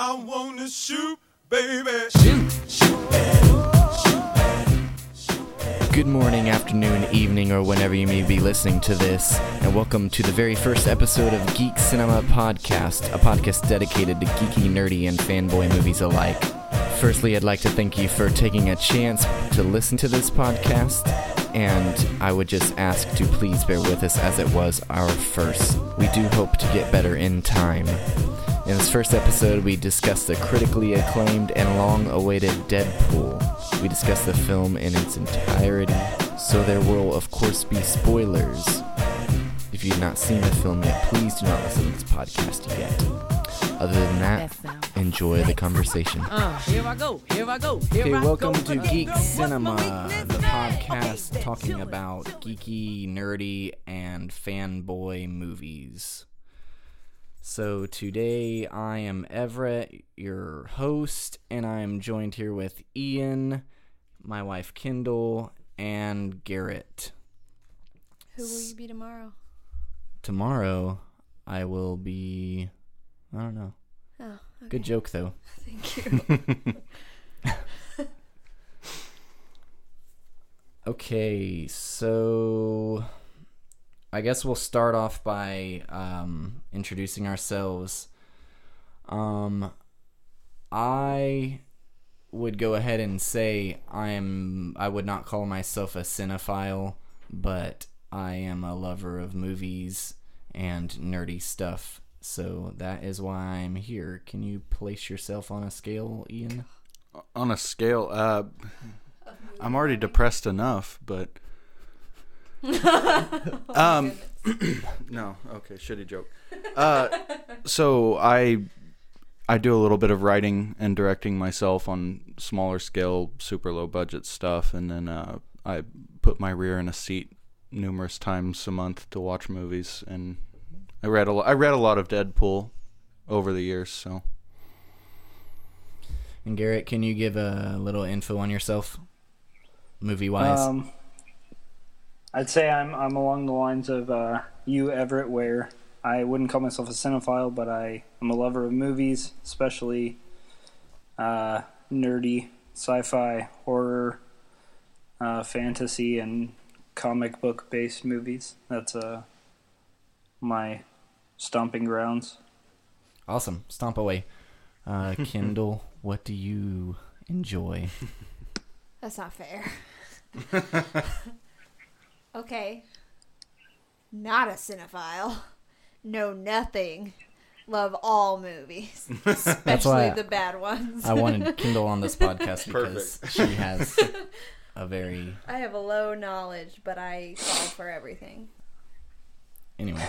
I wanna shoot, baby. Good morning, afternoon, evening, or whenever you may be listening to this, and welcome to the very first episode of Geek Cinema Podcast, a podcast dedicated to geeky, nerdy, and fanboy movies alike. Firstly, I'd like to thank you for taking a chance to listen to this podcast, and I would just ask to please bear with us as it was our first. We do hope to get better in time. In this first episode, we discussed the critically acclaimed and long awaited Deadpool. We discussed the film in its entirety, so there will, of course, be spoilers. If you've not seen the film yet, please do not listen to this podcast yet. Other than that, enjoy the conversation. Uh, here I go, here I go, here Okay, I welcome go. to. Geek What's Cinema, the podcast Okay, talking do about do geeky, nerdy, and fanboy movies. So today I am Everett, your host, and I am joined here with Ian, my wife Kendall, and Garrett. Who will you be tomorrow? Tomorrow I will be. I don't know. Oh, okay. Good joke though. Thank you. Okay, so I guess we'll start off by um, introducing ourselves. Um, I would go ahead and say I'm. I would not call myself a cinephile, but I am a lover of movies and nerdy stuff. So that is why I'm here. Can you place yourself on a scale, Ian? on a scale uh i'm already depressed enough but um no. Okay shitty joke. Uh so i i do a little bit of writing and directing myself on smaller scale super low budget stuff and then uh i put my rear in a seat numerous times a month to watch movies and i read a lo- i read a lot of deadpool over the years so. And Garrett, can you give a little info on yourself, movie wise? Um, I'd say I'm I'm along the lines of uh, you, Everett, where I wouldn't call myself a cinephile, but I am a lover of movies, especially uh, nerdy sci-fi, horror, uh, fantasy, and comic book based movies. That's uh, my stomping grounds. awesome. Stomp away. Uh, Kendall, what do you enjoy? That's not fair. okay. Not a cinephile. Know nothing. Love all movies, especially why the bad ones. I wanted Kendall on this podcast because she has a very I have a low knowledge, but I fall for everything. anyway.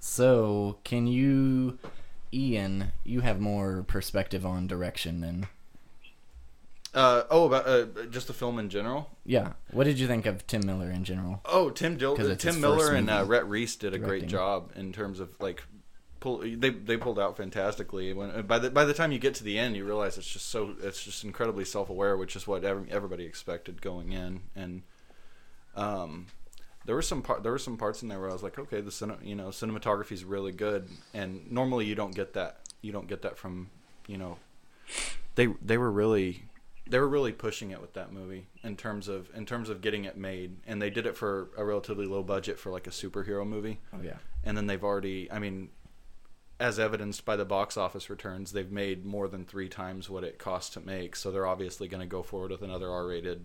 So, can you, Ian? You have more perspective on direction than uh oh about uh, just the film in general yeah. What did you think of Tim Miller in general? Oh, Tim Dil- Tim Miller and uh, Rhett Reese did a directing. great job in terms of like pull. They they pulled out fantastically. When uh, by the by the time you get to the end, you realize it's just so it's just incredibly self aware, which is what ev- everybody expected going in. And um, there were some part there were some parts in there where I was like, okay, the cine- you know cinematography is really good, and normally you don't get that you don't get that from you know they they were really they were really pushing it with that movie in terms of in terms of getting it made and they did it for a relatively low budget for like a superhero movie Oh yeah. and then they've already i mean as evidenced by the box office returns they've made more than three times what it cost to make so they're obviously going to go forward with another r-rated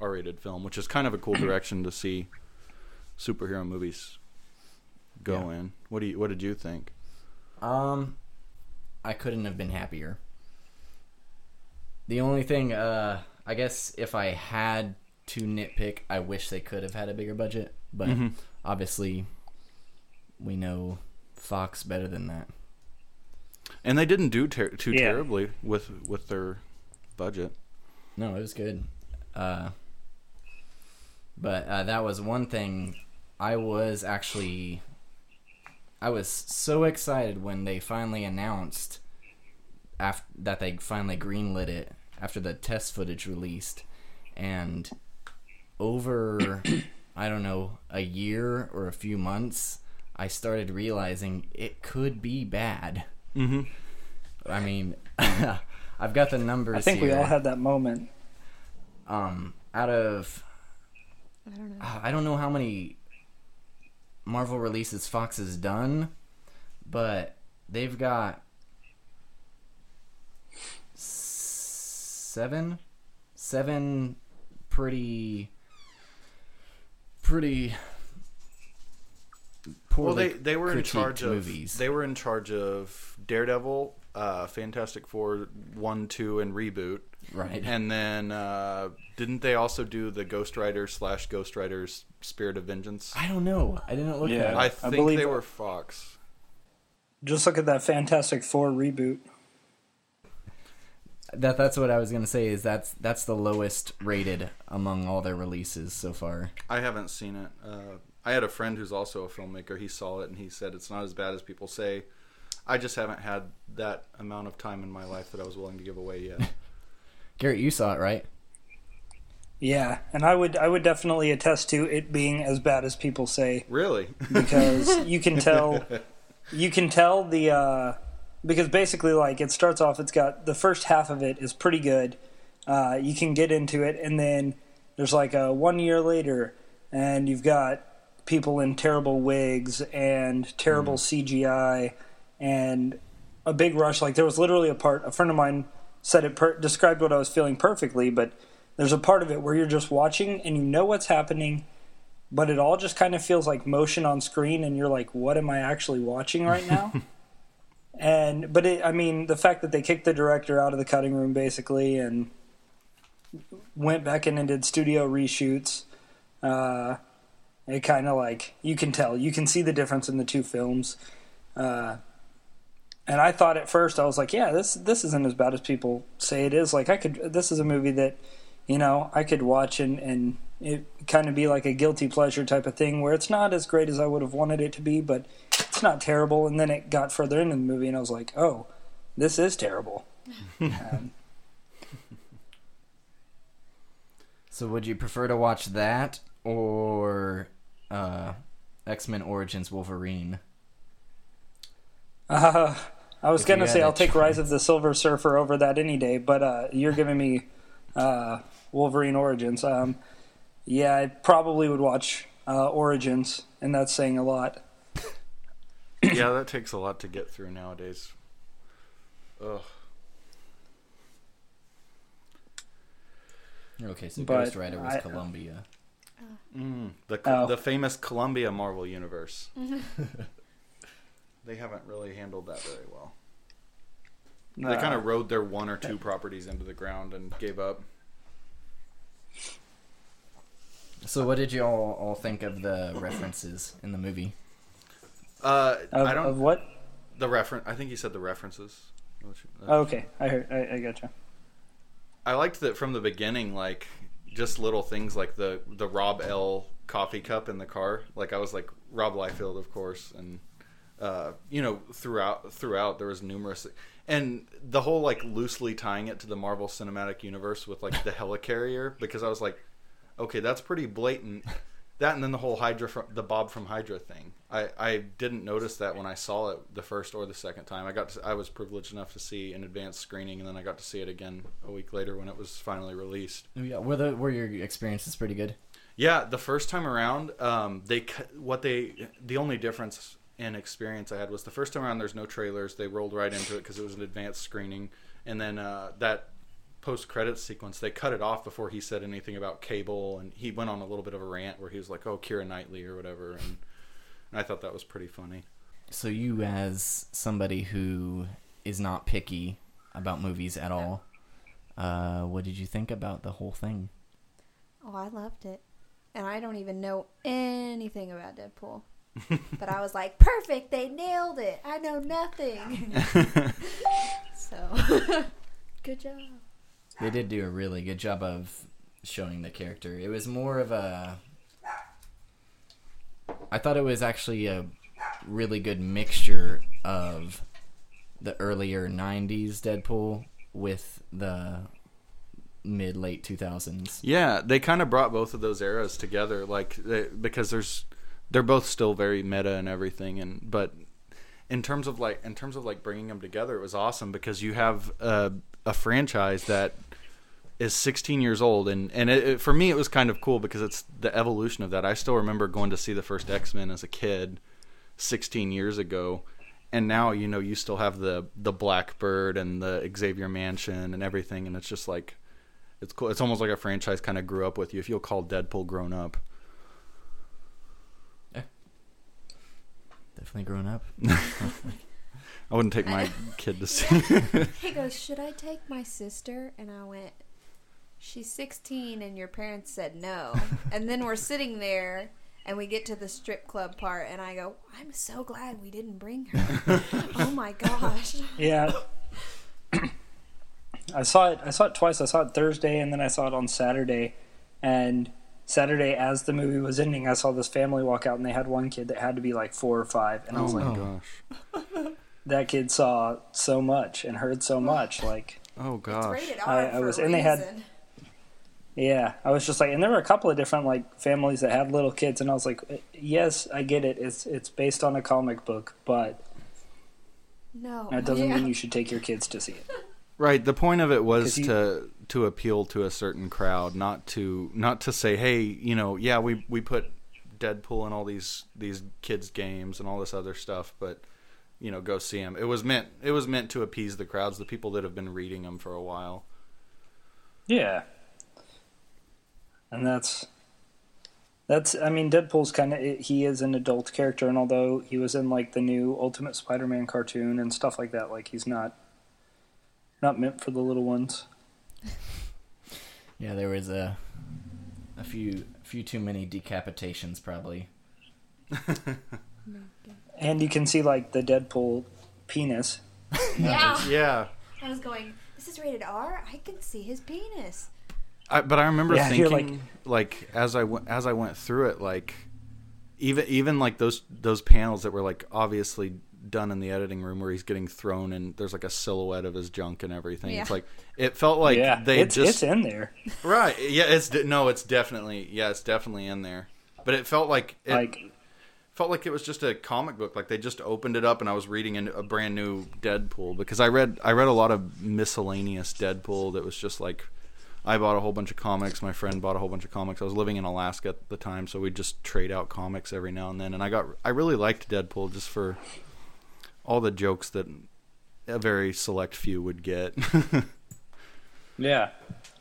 r-rated film which is kind of a cool direction to see superhero movies go Yeah. in what do you what did you think Um, I couldn't have been happier. The only thing, uh, I guess if I had to nitpick, I wish they could have had a bigger budget, but Mhm. obviously we know Fox better than that. and they didn't do ter- too Yeah. terribly with with their budget No, it was good. Uh, but uh, that was one thing I was actually I was so excited when they finally announced after that they finally greenlit it after the test footage released and over I don't know a year or a few months I started realizing it could be bad. Mm-hmm. I mean, I've got the numbers I think here. we all had that moment. um, out of I don't know. I don't know how many Marvel releases Fox has done, but they've got seven, seven pretty, pretty. Well, Poorly they they were in critiqued charge of movies. they were in charge of Daredevil, uh, Fantastic Four one, two, and reboot. right. And then uh, didn't they also do the Ghost Rider slash Ghost Rider's Spirit of Vengeance? I don't know. I didn't look Yeah. that. I think believe- they were Fox. Just look at that Fantastic Four reboot. That that's what I was gonna say. Is that's that's the lowest rated among all their releases so far. I haven't seen it. Uh, I had a friend who's also a filmmaker. He saw it and he said it's not as bad as people say. I just haven't had that amount of time in my life that I was willing to give away yet. Garrett, you saw it, right? Yeah, and I would I would definitely attest to it being as bad as people say really? because you can tell you can tell the uh, because basically like it starts off it's got the first half of it is pretty good. Uh, you can get into it and then there's like a one year later and you've got people in terrible wigs and terrible CGI and a big rush. Like there was literally a part. A friend of mine said it per- described what I was feeling perfectly, but there's a part of it where you're just watching and you know what's happening, but it all just kind of feels like motion on screen, and you're like, what am I actually watching right now? and but it, I mean, the fact that they kicked the director out of the cutting room basically and went back in and did studio reshoots. Uh, it kind of like you can tell, you can see the difference in the two films. Uh, and I thought at first I was like, yeah, this this isn't as bad as people say it is. Like I could, this is a movie that, you know, I could watch and and it kind of be like a guilty pleasure type of thing where it's not as great as I would have wanted it to be, but it's not terrible. And then it got further into the movie, and I was like, oh, this is terrible. um, So would you prefer to watch that or uh, X Men Origins Wolverine? uh, I was If gonna say I'll take Rise of the Silver Surfer over that any day, but uh, you're giving me uh, Wolverine Origins. Um, yeah, I probably would watch uh, Origins, and that's saying a lot. Yeah, that takes a lot to get through nowadays. Ugh. Okay, so But Ghost Rider was I- Columbia. Mm, the Oh. the famous Columbia Marvel universe. they haven't really handled that very well. They Uh, kind of rode their one or two properties into the ground and gave up. So what did you all all think of the references in the movie? Uh, of, I don't of what? the reference. I think you said the references. Oh, okay, I heard. I, I gotcha. I liked that from the beginning, like just little things like the the Rob L coffee cup in the car. Like I was like Rob Liefeld, of course, and uh, you know throughout throughout there was numerous and the whole like loosely tying it to the Marvel Cinematic Universe with like the helicarrier because I was like, okay, that's pretty blatant. That and then the whole Hydra, from, the Bob from Hydra thing. I, I didn't notice that when I saw it the first or the second time. I got to, I was privileged enough to see an advanced screening, and then I got to see it again a week later when it was finally released. Oh, yeah, were the were your experiences pretty good? Yeah, the first time around, um, they what they the only difference in experience I had was the first time around. There's no trailers. They rolled right into it because it was an advanced screening, and then uh, that post credits sequence they cut it off before he said anything about cable, and he went on a little bit of a rant where he was like, "Oh, Keira Knightley" or whatever, and, and I thought that was pretty funny. So you, as somebody who is not picky about movies at all, uh, what did you think about the whole thing? Oh, I loved it. And I don't even know anything about Deadpool. but I was like, perfect, they nailed it. I know nothing. so, good job. They did do a really good job of showing the character. It was more of a. I thought it was actually a really good mixture of the earlier '90s Deadpool with the mid late 2000s. Yeah, they kind of brought both of those eras together, like they, because there's they're both still very meta and everything, and but in terms of like in terms of like bringing them together, it was awesome because you have a, a franchise that is 16 years old, and and it, it- for me it was kind of cool because it's the evolution of that. I still remember going to see the first X Men as a kid, 16 years ago. And now you know you still have the the Blackbird and the Xavier Mansion and everything, and it's just like it's cool. It's almost like a franchise kind of grew up with you. If you'll call Deadpool grown up, Definitely grown up. I wouldn't take my kid to see. He goes, Should I take my sister? And I went, She's 16, and your parents said no. and then we're sitting there, and we get to the strip club part, and I go, I'm so glad we didn't bring her. oh my gosh. Yeah. I saw it. I saw it twice. I saw it Thursday, and then I saw it on Saturday. And Saturday, as the movie was ending, I saw this family walk out, and they had one kid that had to be like four or five, and I was oh like, gosh! that kid saw so much and heard so much. Like, Oh It's gosh! rated R I- I for was- a and they had- yeah, I was just like, and there were a couple of different like families that had little kids, and I was like, yes, I get it. It's it's based on a comic book, but No. that doesn't yeah. mean you should take your kids to see it. Right. The point of it was 'Cause you- to to appeal to a certain crowd, not to not to say, hey, you know, yeah, we we put Deadpool in all these these kids games and all this other stuff, but you know, go see him. It was meant it was meant to appease the crowds, the people that have been reading them for a while. Yeah. And that's that's I mean Deadpool's kind of he is an adult character and although he was in like the new Ultimate Spider-Man cartoon and stuff like that like he's not not meant for the little ones. Yeah, there was a a few few too many decapitations probably. And you can see like the Deadpool penis. Yeah. Yeah. I was going, This is rated R? I can see his penis. I, but I remember Yeah, thinking, like, as I went as I went through it, like, even even like those those panels that were like obviously done in the editing room where he's getting thrown and there's like a silhouette of his junk and everything. It's like it felt like yeah, they it's just it's in there. right. Yeah, it's no, it's definitely yeah, it's definitely in there. But it felt like it like felt like it was just a comic book. Like they just opened it up and I was reading a, a brand new Deadpool because I read I read a lot of miscellaneous Deadpool that was just like I bought a whole bunch of comics. My friend bought a whole bunch of comics. I was living in Alaska at the time, so we'd just trade out comics every now and then. And I got I really liked Deadpool just for all the jokes that a very select few would get. Yeah.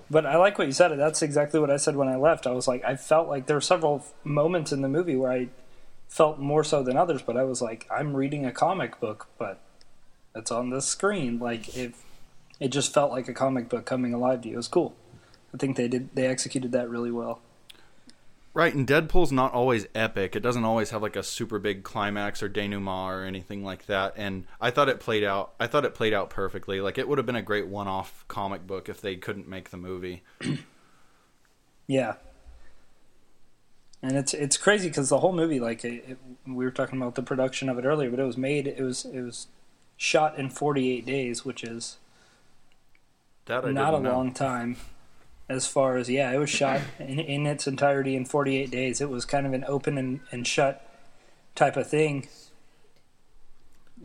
But I like what you said. That's exactly what I said when I left. I was like, I felt like there were several moments in the movie where I felt more so than others, but I was like, I'm reading a comic book, but it's on the screen. Like it, it just felt like a comic book coming alive to you. It was cool. I think they did. They executed that really well. Right, and Deadpool's not always epic. It doesn't always have like a super big climax or denouement or anything like that. And I thought it played out. I thought it played out perfectly. Like it would have been a great one-off comic book if they couldn't make the movie. Yeah. And it's it's crazy because the whole movie, like it, it, we were talking about the production of it earlier, but it was made. It was it was shot in 48 days, which is That I not a know. long time as far as yeah it was shot in, in its entirety in 48 days. It was kind of an open and, and shut type of thing.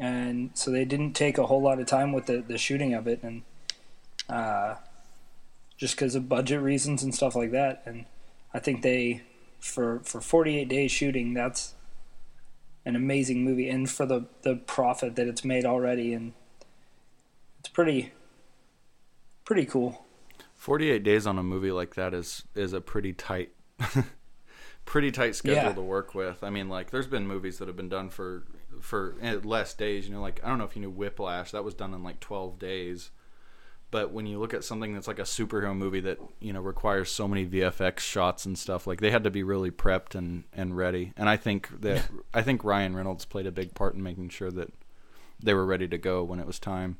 And so they didn't take a whole lot of time with the, the shooting of it and uh, just because of budget reasons and stuff like that. And i think they for for 48 days shooting that's an amazing movie. And for the the profit that it's made already. And it's pretty pretty cool 48 days on a movie like that is is a pretty tight pretty tight schedule Yeah. to work with. I mean, like there's been movies that have been done for for eh, less days, you know, like I don't know if you knew Whiplash, that was done in like 12 days. But when you look at something that's like a superhero movie that, you know, requires so many VFX shots and stuff, like they had to be really prepped and and ready. And I think that I think Ryan Reynolds played a big part in making sure that they were ready to go when it was time.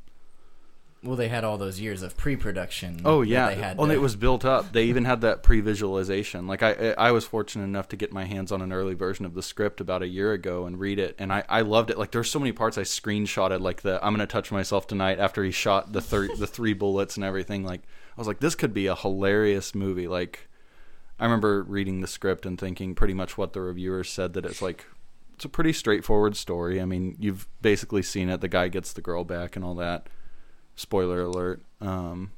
Well, they had all those years of pre-production. Oh yeah, they had. well, to- it was built up. They even had that pre-visualization. Like I, I was fortunate enough to get my hands on an early version of the script about a year ago and read it, and I, I loved it. Like there's so many parts I screenshotted, like the I'm gonna touch myself tonight after he shot the thir- the three bullets and everything. Like I was like, this could be a hilarious movie. Like I remember reading the script and thinking pretty much what the reviewers said that it's like it's a pretty straightforward story. I mean, you've basically seen it. The guy gets the girl back and all that. Spoiler alert. Um,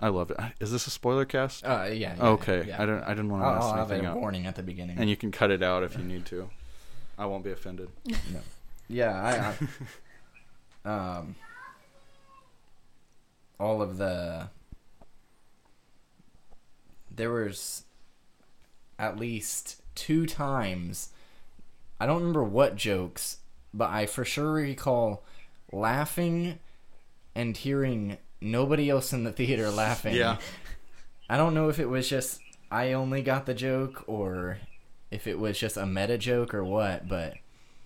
I love it. Is this a spoiler cast? Uh, yeah. yeah, okay, yeah. I don't. I didn't want to I'll, I'll have a up. warning at the beginning. And you can cut it out if you need to. I won't be offended. No. Yeah, I, I um all of the there was at least two times I don't remember what jokes, but I for sure recall laughing and hearing nobody else in the theater laughing. Yeah. I don't know if it was just I only got the joke or if it was just a meta joke or what, but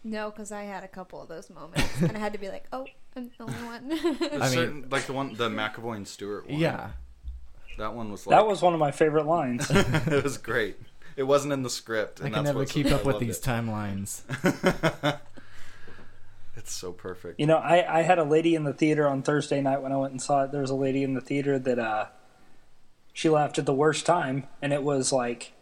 No, because I had a couple of those moments, and I had to be like, "Oh, I'm the only one." There's I mean- certain, like the one, the McAvoy and Stewart one. yeah. that one was like That was one of my favorite lines. it was great. It wasn't in the script. I can that's never what's- keep I up with these it. timelines. It's so perfect. You know, I, I had a lady in the theater on Thursday night when I went and saw it. There was a lady in the theater that uh, she laughed at the worst time, and it was like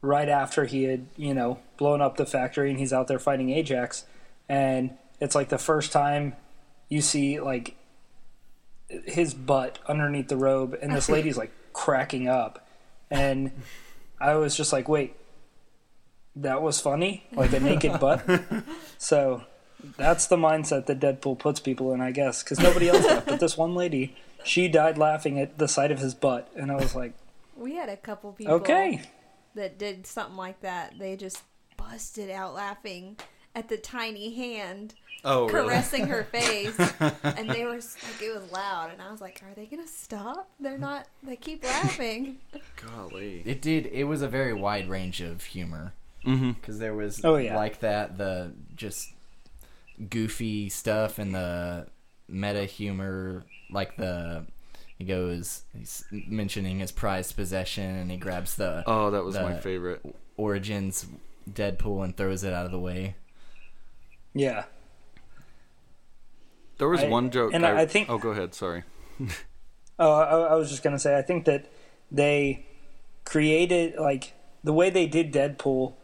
right after he had, you know, blown up the factory and he's out there fighting Ajax. And it's like the first time you see like his butt underneath the robe, and this lady's like cracking up. And I was just like, wait, that was funny? Like a naked butt? So that's the mindset that Deadpool puts people in, I guess, because nobody else laughed. But this one lady, she died laughing at the sight of his butt, and I was like, we had a couple people okay, that did something like that. They just busted out laughing at the tiny hand oh, really? caressing her face, and they were like, it was loud, and I was like, "Are they gonna stop? They're not. They keep laughing." Golly. It did. It was a very wide range of humor Mm-hmm. because there was Oh, yeah. like that the just goofy stuff and the meta humor, like the he goes he's mentioning his prized possession and he grabs the Oh, that was my favorite. Origins Deadpool and throws it out of the way. yeah. There was I- one joke. and I think- Oh, go ahead. Sorry. Oh, I, I was just gonna say, I think that they created like the way they did Deadpool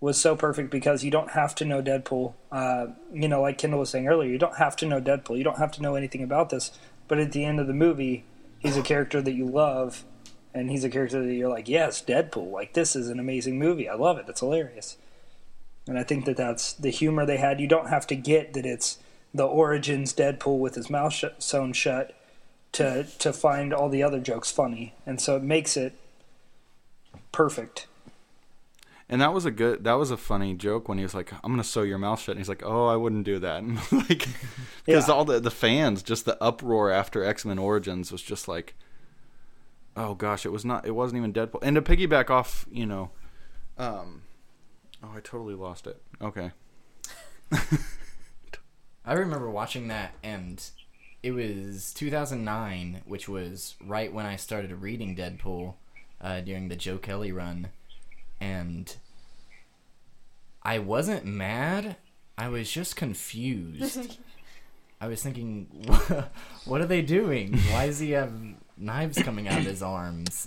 was so perfect because you don't have to know Deadpool. Uh, you know, like Kendall was saying earlier, you don't have to know Deadpool. You don't have to know anything about this. But at the end of the movie, he's a character that you love, and he's a character that you're like, yes, Deadpool. Like this is an amazing movie. I love it. It's hilarious. And I think that that's the humor they had. You don't have to get that it's the origins Deadpool with his mouth sh- sewn shut to to find all the other jokes funny, and so it makes it perfect. And that was a good. That was a funny joke when he was like, "I'm gonna sew your mouth shut," and he's like, "Oh, I wouldn't do that." And like, because Yeah. all the the fans, just the uproar after X Men Origins was just like, "Oh gosh, it was not. It wasn't even Deadpool." And to piggyback off, you know, um, oh, I totally lost it. Okay. I remember watching that, and it was 2009, which was right when I started reading Deadpool uh, during the Joe Kelly run, and I wasn't mad. I was just confused. I was thinking, what are they doing? Why does he have knives coming out of his arms?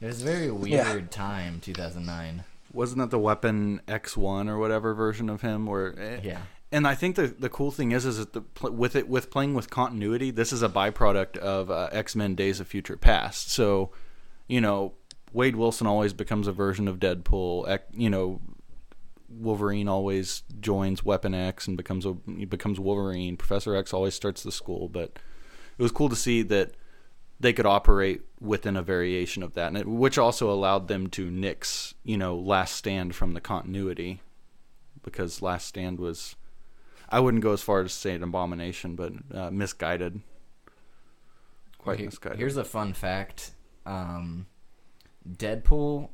It was a very weird time, 2009. Wasn't that the Weapon X One or whatever version of him? Where eh, Yeah. And I think the the cool thing is is that the with it with playing with continuity, this is a byproduct of uh, X Men: Days of Future Past. So, you know, Wade Wilson always becomes a version of Deadpool. You know, Wolverine always joins Weapon X and becomes a becomes Wolverine. Professor X always starts the school, but it was cool to see that they could operate within a variation of that, and it, which also allowed them to nix, you know, Last Stand from the continuity, because Last Stand was, I wouldn't go as far as to say an abomination, but uh, misguided, quite Here- misguided. Here's a fun fact: um, Deadpool,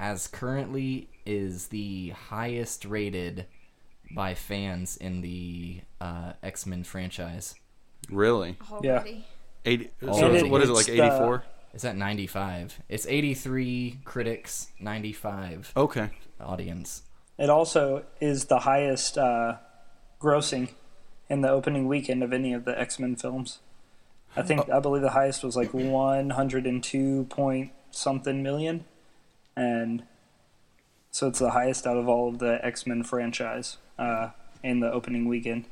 as currently, is the highest rated by fans in the uh, X Men franchise. really Already. eighty. So And it- what is it like the- eighty four? Is that 95. It's 83 critics, 95 Okay, audience. It also is the highest uh, grossing in the opening weekend of any of the X Men films. I think I believe the highest was like one hundred and two point something million, and so it's the highest out of all of the X Men franchise uh, in the opening weekend.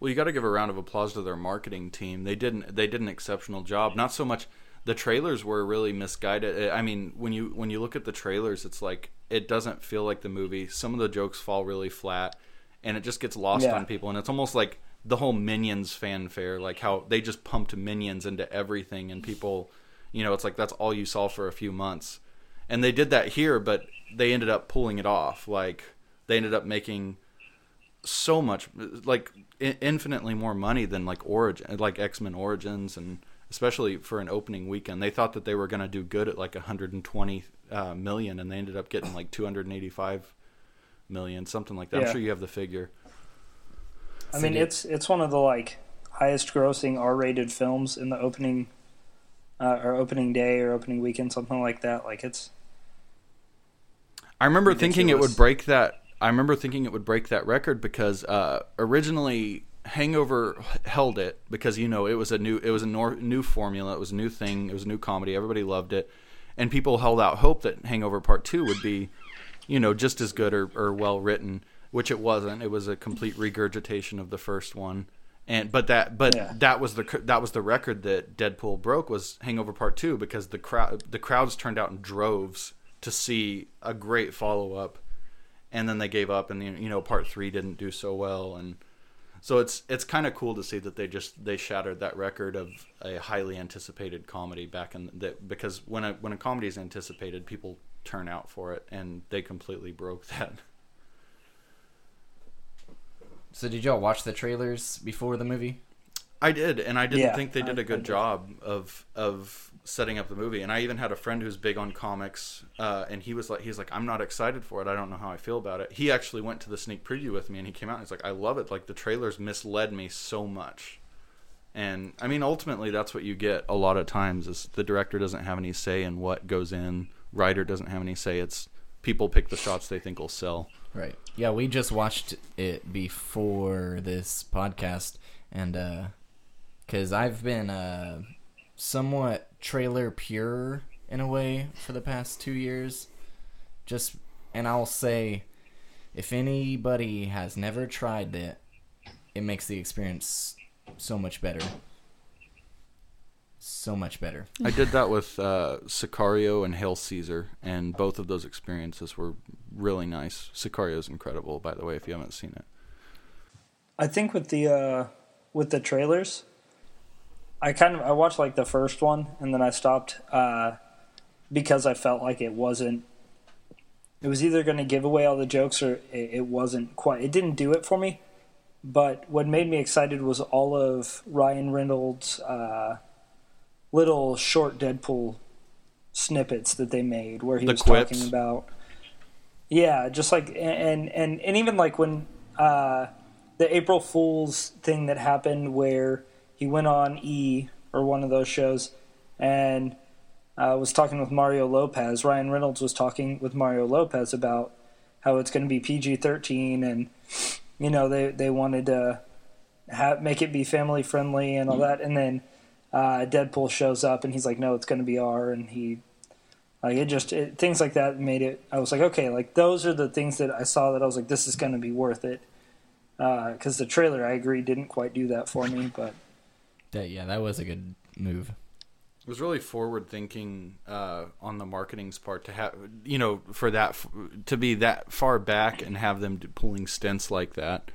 Well, you got to give a round of applause to their marketing team. They didn't. They did an exceptional job. Not so much the trailers were really misguided. I mean, when you when you look at the trailers, it's like it doesn't feel like the movie. Some of the jokes fall really flat, and it just gets lost Yeah. on people. And it's almost like the whole Minions fanfare, like how they just pumped Minions into everything, and people, you know, it's like that's all you saw for a few months. And they did that here, but they ended up pulling it off. Like they ended up making so much like i- infinitely more money than like origin like x-men origins and especially for an opening weekend. They thought that they were going to do good at like 120 uh, million and they ended up getting like 285 million something like that. I'm sure you have the figure. I mean, it's it's one of the like highest grossing R rated films in the opening uh, or opening day or opening weekend, something like that. Like it's I remember thinking it would break that. I remember thinking it would break that record because uh, originally Hangover held it because you know it was a new it was a nor- new formula. It was a new thing. It was a new comedy. Everybody loved it, and people held out hope that Hangover Part Two would be, you know, just as good or, or well written, which it wasn't. It was a complete regurgitation of the first one. And but that but Yeah. that was the that was the record that Deadpool broke was Hangover Part Two because the crowd the crowds turned out in droves to see a great follow up, and then they gave up, and you know Part Three didn't do so well, and so it's it's kind of cool to see that they just they shattered that record of a highly anticipated comedy back in that because when a when a comedy is anticipated, people turn out for it, and they completely broke that. So did y'all watch the trailers before the movie? I did, and I didn't Yeah, think they did I- a good did. job of of setting up the movie. And I even had a friend who's big on comics, uh, and he was like, he's like, I'm not excited for it. I don't know how I feel about it. He actually went to the sneak preview with me, and he came out and he's like, I love it. Like the trailers misled me so much. And I mean, ultimately, that's what you get a lot of times. Is the director doesn't have any say in what goes in, writer doesn't have any say. It's people pick the shots they think will sell. Right. Yeah, we just watched it before this podcast, and because I've been uh, somewhat trailer pure in a way for the past two years, just and I'll say, if anybody has never tried it, it makes the experience so much better. So much better. I did that with uh, Sicario and Hail Caesar, and both of those experiences were really nice. Sicario is incredible, by the way, if you haven't seen it. I think with the uh, with the trailers, I kind of I watched like the first one and then I stopped uh, because I felt like it wasn't. It was either going to give away all the jokes or it, it wasn't quite. It didn't do it for me. But what made me excited was all of Ryan Reynolds' uh, little short Deadpool snippets that they made, where he The was quips? talking about. Yeah, just like and and and even like when uh, the April Fool's thing that happened where he went on E or one of those shows and uh, was talking with Mario Lopez. Ryan Reynolds was talking with Mario Lopez about how it's going to be PG thirteen and you know they they wanted to have, make it be family friendly and all that, and then uh, Deadpool shows up and he's like, no, it's going to be R, and he like it just it, things like that made it. I was like, okay, like those are the things that I saw that I was like, this is going to be worth it. Because the trailer, I agree, didn't quite do that for me, but That yeah, that was a good move. It was really forward thinking uh, on the marketing's part to have, you know, for that f- to be that far back and have them do- pulling stints like that.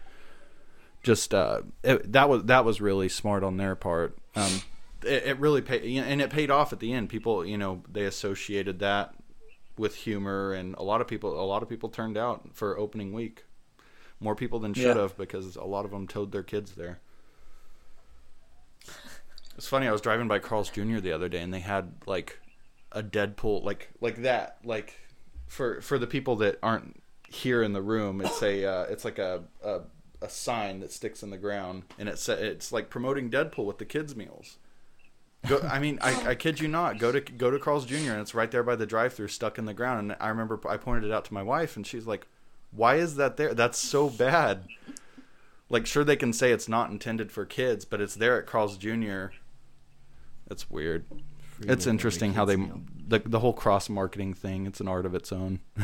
Just uh, it, that was that was really smart on their part. Um, it, it really paid, and it paid off at the end. People, you know, they associated that with humor, and a lot of people, a lot of people turned out for opening week. More people than should Yeah. have because a lot of them towed their kids there. It's funny. I was driving by Carl's Jr. the other day, and they had like a Deadpool, like like that, like for for the people that aren't here in the room. It's a uh, it's like a, a a sign that sticks in the ground, and it's it's like promoting Deadpool with the kids meals. Go, I mean, I, I kid you not. Go to go to Carl's Jr. and it's right there by the drive-through, stuck in the ground. And I remember I pointed it out to my wife, and she's like, "Why is that there? That's so bad." Like, sure they can say it's not intended for kids, but it's there at Carl's Jr. That's weird. Free it's interesting how they the the whole cross marketing thing. It's an art of its own.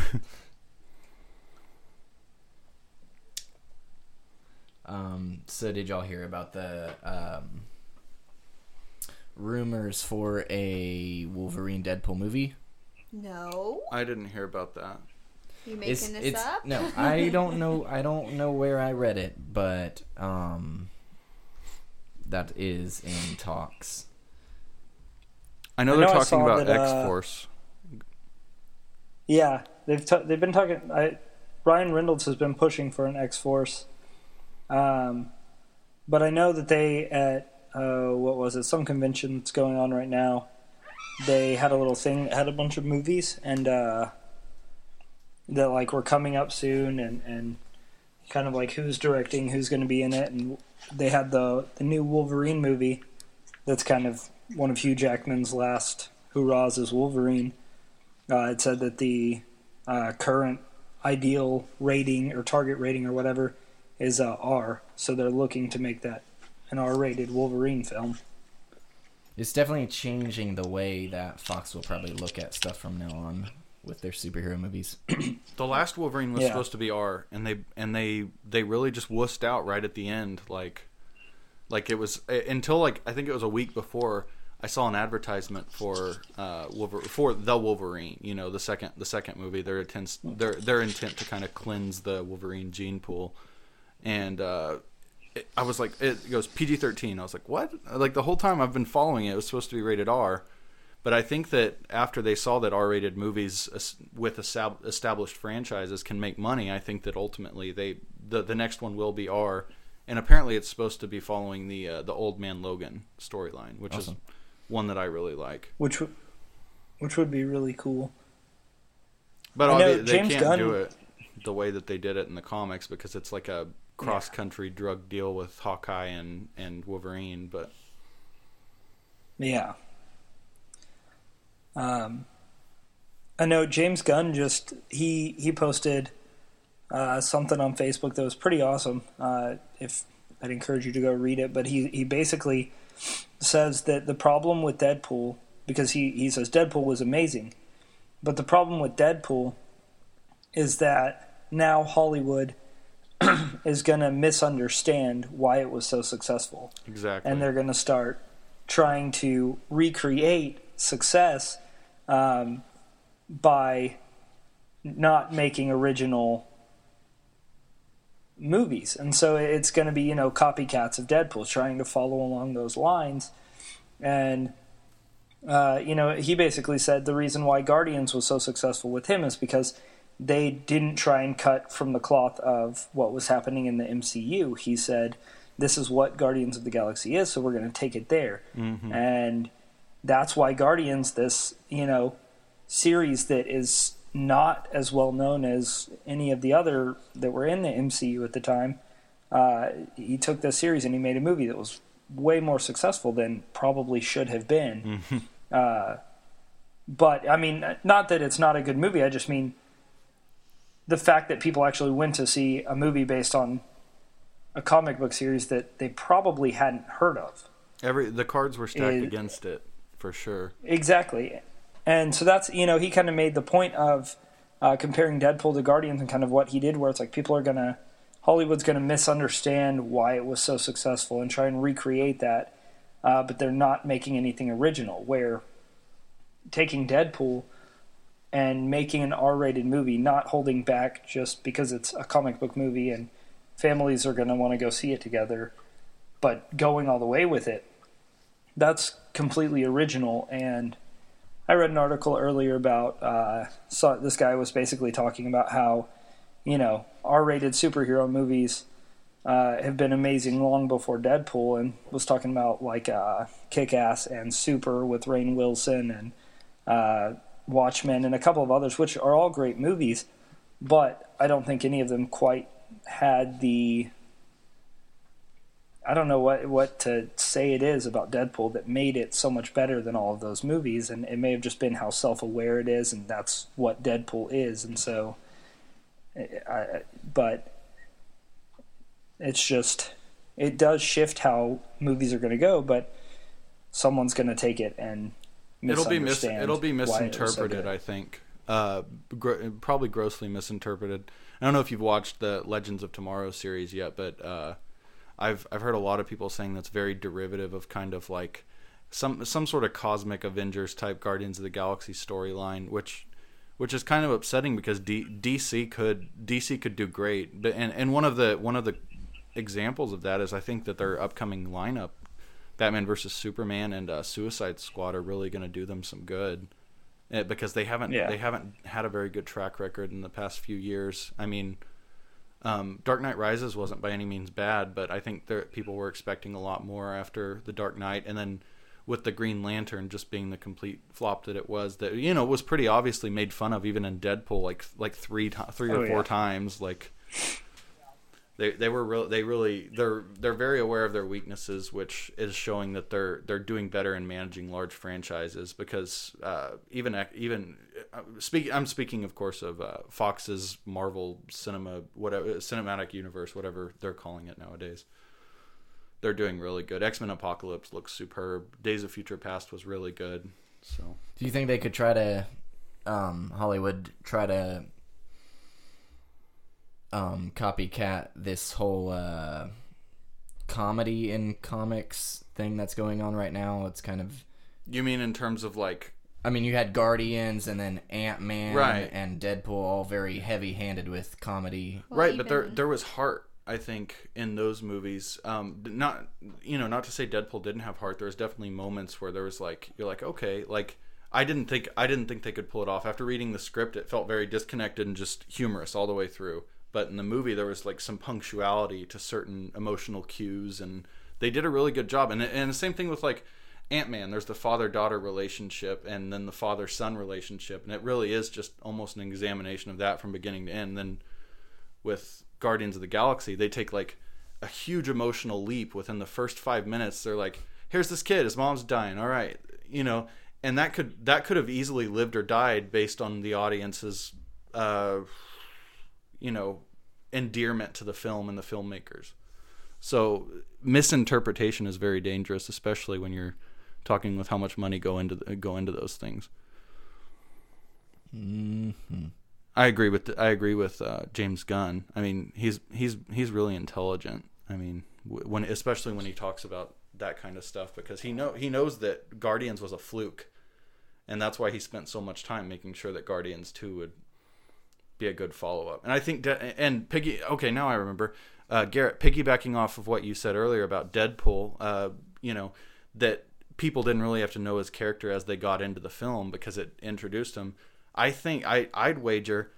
um. So did y'all hear about the um? Rumors for a Wolverine Deadpool movie? No, I didn't hear about that. you making It's, this it's up? no, I don't know. I don't know where I read it, but um, that is in talks. I know I they're know talking about uh, X Force. Yeah, they've t- they've been talking. I, Ryan Reynolds has been pushing for an X Force, um, but I know that they at uh, what was it? Some convention that's going on right now. They had a little thing had a bunch of movies and uh, that like were coming up soon, and and kind of like who's directing, who's going to be in it, and they had the the new Wolverine movie. That's kind of one of Hugh Jackman's last hurrahs as Wolverine. Uh, it said that the uh, current ideal rating or target rating or whatever is uh, R, so they're looking to make that an R-rated Wolverine film. It's definitely changing the way that Fox will probably look at stuff from now on with their superhero movies. The last Wolverine was Yeah. supposed to be R, and they and they they really just wussed out right at the end. Like, like it was uh, until like I think it was a week before I saw an advertisement for uh Wolver- for the Wolverine. You know, the second the second movie. Their intent their their intent to kind of cleanse the Wolverine gene pool, and uh, it, I was like, it goes PG thirteen. I was like, what? Like the whole time I've been following it, it was supposed to be rated R. But I think that after they saw that R-rated movies with established franchises can make money, I think that ultimately they the the next one will be R, and apparently it's supposed to be following the uh, the Old Man Logan storyline, which Awesome. is one that I really like. which w- which would be really cool. But I know obvi- they James can't Gunn- do it the way that they did it in the comics because it's like a cross country drug deal with Hawkeye and and Wolverine. But Yeah. Um, I know James Gunn just he he posted uh, something on Facebook that was pretty awesome. Uh, if I'd encourage you to go read it, but he he basically says that the problem with Deadpool because he he says Deadpool was amazing, but the problem with Deadpool is that now Hollywood is going to misunderstand why it was so successful exactly, and they're going to start trying to recreate success um, by not making original movies. And so it's going to be, you know, copycats of Deadpool trying to follow along those lines. And, uh, you know, he basically said the reason why Guardians was so successful with him is because they didn't try and cut from the cloth of what was happening in the MCU. He said, this is what Guardians of the Galaxy is, so we're going to take it there. And that's why Guardians, this, you know, series that is not as well known as any of the other that were in the MCU at the time, uh, he took this series and he made a movie that was way more successful than probably should have been. Uh, but I mean, not that it's not a good movie. I just mean the fact that people actually went to see a movie based on a comic book series that they probably hadn't heard of. every the cards were stacked Is- against it for sure. Exactly. And so that's, you know, he kind of made the point of uh, comparing Deadpool to Guardians and kind of what he did, where it's like people are going to, Hollywood's going to misunderstand why it was so successful and try and recreate that, uh, but they're not making anything original. Where taking Deadpool and making an R rated movie, not holding back just because it's a comic book movie and families are going to want to go see it together, but going all the way with it, that's completely original. And I read an article earlier about uh, saw, this guy was basically talking about how, you know, R-rated superhero movies uh, have been amazing long before Deadpool, and was talking about like uh, Kick-Ass and Super with Rainn Wilson and uh, Watchmen and a couple of others, which are all great movies, but I don't think any of them quite had the I don't know what what to say it is about Deadpool that made it so much better than all of those movies, and it may have just been how self aware it is, and that's what Deadpool is, and so, I, but it's just it does shift how movies are going to go, but someone's going to take it and It'll be mis- it'll be was so misinterpreted. I think, uh, gr- probably grossly misinterpreted. I don't know if you've watched the Legends of Tomorrow series yet, but uh, I've I've heard a lot of people saying that's very derivative of kind of like some some sort of cosmic Avengers type Guardians of the Galaxy storyline, which which is kind of upsetting because D, DC could DC could do great, but and, and one of the one of the examples of that is I think that their upcoming lineup, Batman versus Superman and uh, Suicide Squad, are really going to do them some good, eh, because they haven't Yeah. they haven't had a very good track record in the past few years. I mean. Um, Dark Knight Rises wasn't by any means bad, but I think there, people were expecting a lot more after the Dark Knight, and then with the Green Lantern just being the complete flop that it was, that you know was pretty obviously made fun of even in Deadpool, like like three three or Oh, four yeah. times. Like they they were real, they really they're they're very aware of their weaknesses, which is showing that they're they're doing better in managing large franchises because uh, even even uh, speaking I'm speaking of course of uh, Fox's Marvel cinema whatever cinematic universe whatever they're calling it nowadays they're doing really good. X Men Apocalypse looks superb. Days of Future Past was really good. So Do you think they could try to, um, Hollywood try to, um, copycat this whole uh, comedy in comics thing that's going on right now? It's kind of, you mean in terms of like I mean, you had Guardians and then Ant Man Right. and Deadpool, all very heavy-handed with comedy. Well, right, but there there was heart. I think in those movies, um, not you know, not to say Deadpool didn't have heart. There was definitely moments where there was like you're like okay, like I didn't think I didn't think they could pull it off. After reading the script, it felt very disconnected and just humorous all the way through. But in the movie, there was like some punctuality to certain emotional cues, and they did a really good job. And and the same thing with like Ant Man. There's the father daughter relationship, and then the father son relationship, and it really is just almost an examination of that from beginning to end. Then with Guardians of the Galaxy, they take like a huge emotional leap within the first five minutes. They're like, "Here's this kid, his mom's dying. All right, you know," and that could that could have easily lived or died based on the audience's, uh, you know, endearment to the film and the filmmakers. So misinterpretation is very dangerous, especially when you're talking with how much money go into go into those things. I agree with I agree with uh, James Gunn. I mean, he's he's he's really intelligent. I mean, when especially when he talks about that kind of stuff because he know he knows that Guardians was a fluke, and that's why he spent so much time making sure that Guardians Two would be a good follow up. And I think De- and Piggy. Okay, now I remember. Uh, Garrett, piggybacking off of what you said earlier about Deadpool, uh, you know that people didn't really have to know his character as they got into the film because it introduced him. I think I I'd wager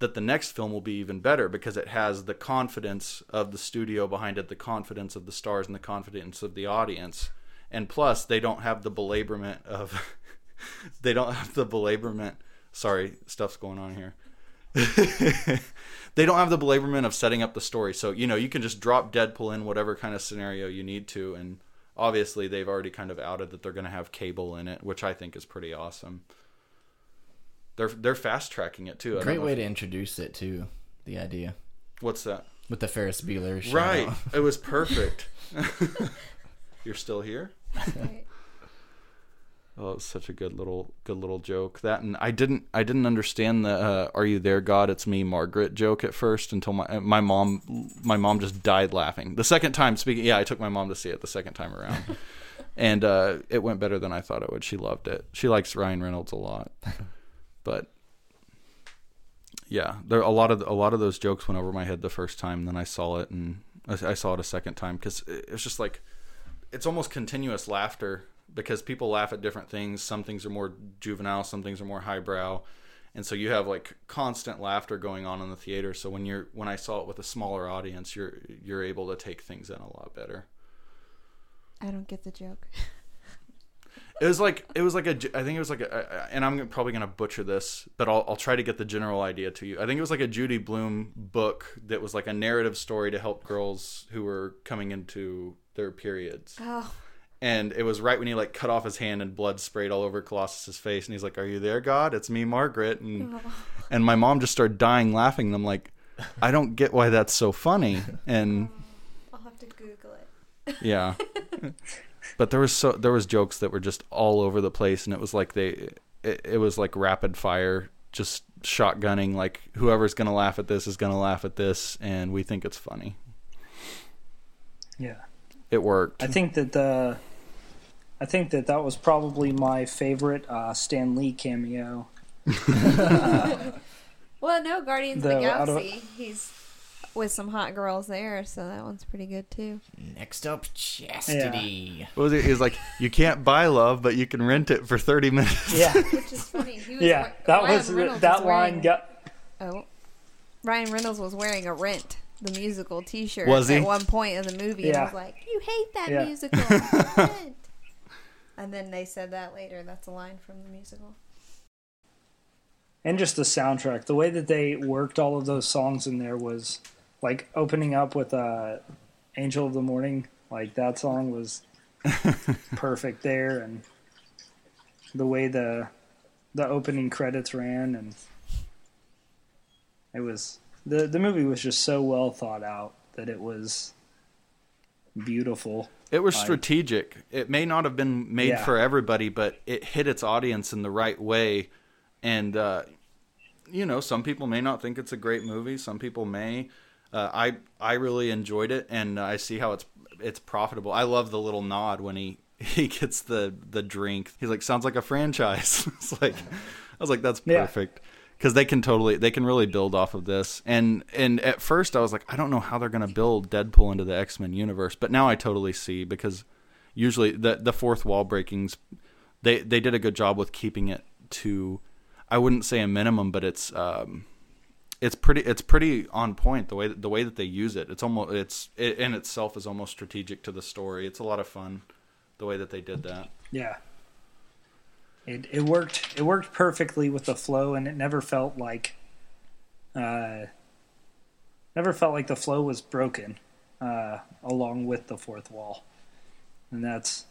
that the next film will be even better because it has the confidence of the studio behind it, the confidence of the stars, and the confidence of the audience. And plus, they don't have the belaborment of they don't have the belaborment. Sorry, stuff's going on here. they don't have the belaborment of setting up the story. So, you know, you can just drop Deadpool in whatever kind of scenario you need to. And obviously, they've already kind of outed that they're going to have cable in it, which I think is pretty awesome. They're they're fast tracking it too. I Great way if- to introduce it too. The idea What's that? with the Ferris Bueller. shout Right. It was perfect. You're still here? Right. Oh, it's such a good little good little joke. That and I didn't I didn't understand the uh, "Are you there, God? It's me, Margaret" joke at first until my my mom my mom just died laughing. The second time speaking, yeah, I took my mom to see it the second time around, and uh, it went better than I thought it would. She loved it. She likes Ryan Reynolds a lot, but yeah, there a lot of a lot of those jokes went over my head the first time. Then I saw it and I, I saw it a second time because it's just like it's almost continuous laughter because people laugh at different things. Some things are more juvenile, some things are more highbrow, and so you have like constant laughter going on in the theater. So when you're when I saw it with a smaller audience, you're you're able to take things in a lot better. I don't get the joke. It was like it was like a I think it was like a and I'm probably gonna butcher this, but I'll I'll try to get the general idea to you. I think it was like a Judy Blume book that was like a narrative story to help girls who were coming into their periods. Oh, and it was right when he like cut off his hand and blood sprayed all over Colossus's face, and he's like, "Are you there, God? It's me, Margaret." And and my mom just started dying laughing. And I'm like, I don't get why that's so funny. And I'll have to Google it. yeah, but there was so there was jokes that were just all over the place, and it was like they it, it was like rapid fire, just shotgunning. Like whoever's gonna laugh at this is gonna laugh at this, and we think it's funny. Yeah. It worked. I think that the I think that that was probably my favorite uh, Stan Lee cameo. Well, no, Guardians of The- the out of- Galaxy. He's with some hot girls there, so that one's pretty good too. Next up, Chastity. What was it? He was like, "You can't buy love, but you can rent it for thirty minutes." Yeah. Which is funny. He was yeah. we- That Ryan was Reynolds that was line got Oh, Ryan Reynolds was wearing a Rent the musical T-shirt Was he? at one point in the movie, and I Yeah. was like, "You hate that Yeah. musical." Rent. And then they said that later. That's a line from the musical. and just the soundtrack. The way that they worked all of those songs in there was like opening up with uh, "Angel of the Morning." Like that song was perfect there, and the way the the opening credits ran, and it was the the movie was just so well thought out that it was beautiful. It was strategic. It may not have been made Yeah. for everybody, but it hit its audience in the right way. And uh, you know, some people may not think it's a great movie. Some people may. Uh, I I really enjoyed it, and I see how it's it's profitable. I love the little nod when he he gets the the drink. He's like, sounds like a franchise. it's like I was like, that's Yeah. Because they can totally, they can really build off of this, and and at first I was like, I don't know how they're gonna build Deadpool into the X Men universe, but now I totally see because usually the the fourth wall breakings, they they did a good job with keeping it to, I wouldn't say a minimum, but it's um, it's pretty it's pretty on point the way that, the way that they use it. It's almost it's it in itself is almost strategic to the story. It's a lot of fun the way that they did that. Yeah. It it worked it worked perfectly with the flow and it never felt like uh never felt like the flow was broken uh along with the fourth wall. And that's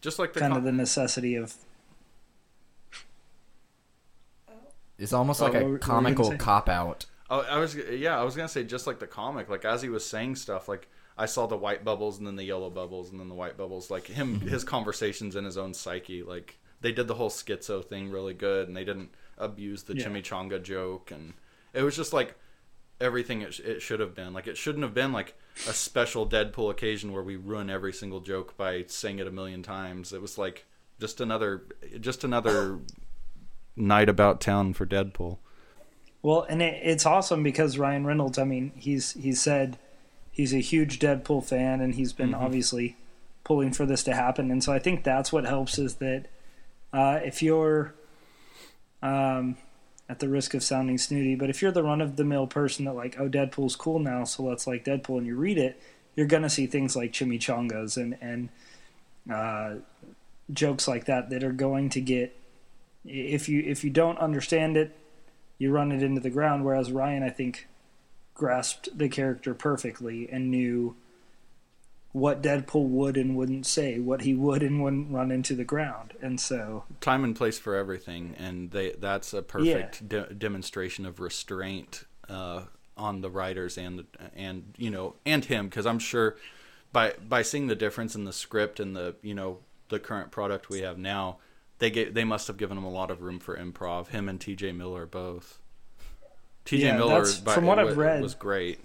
Just like the kind com- of the necessity of It's almost Oh, like what a what comical gonna cop out. Oh, I was yeah, I was gonna say just like the comic, like as he was saying stuff, like I saw the white bubbles and then the yellow bubbles and then the white bubbles, like him, his conversations in his own psyche, like they did the whole schizo thing really good, and they didn't abuse the Yeah. chimichanga joke, and it was just like everything it, sh- it should have been. Like it shouldn't have been like a special Deadpool occasion where we ruin every single joke by saying it a million times. It was like just another, just another night about town for Deadpool. Well, and it, it's awesome because Ryan Reynolds, I mean, he's he said he's a huge Deadpool fan and he's been mm-hmm. obviously pulling for this to happen. And so I think that's what helps is that uh, if you're um, at the risk of sounding snooty, but if you're the run of the mill person that like, oh, Deadpool's cool now, so let's like Deadpool, and you read it, you're gonna see things like chimichangas and and uh, jokes like that that are going to get if you if you don't understand it you run it into the ground. Whereas Ryan, I think, grasped the character perfectly and knew what Deadpool would and wouldn't say, what he would and wouldn't run into the ground. And so, time and place for everything, and they that's a perfect de- demonstration of restraint uh, on the writers and and you know and him because I'm sure by by seeing the difference in the script and the you know the current product we have now, they get they must have given him a lot of room for improv. Him and T.J. Miller both. T.J. Yeah, Miller, by- from what I've read- was great.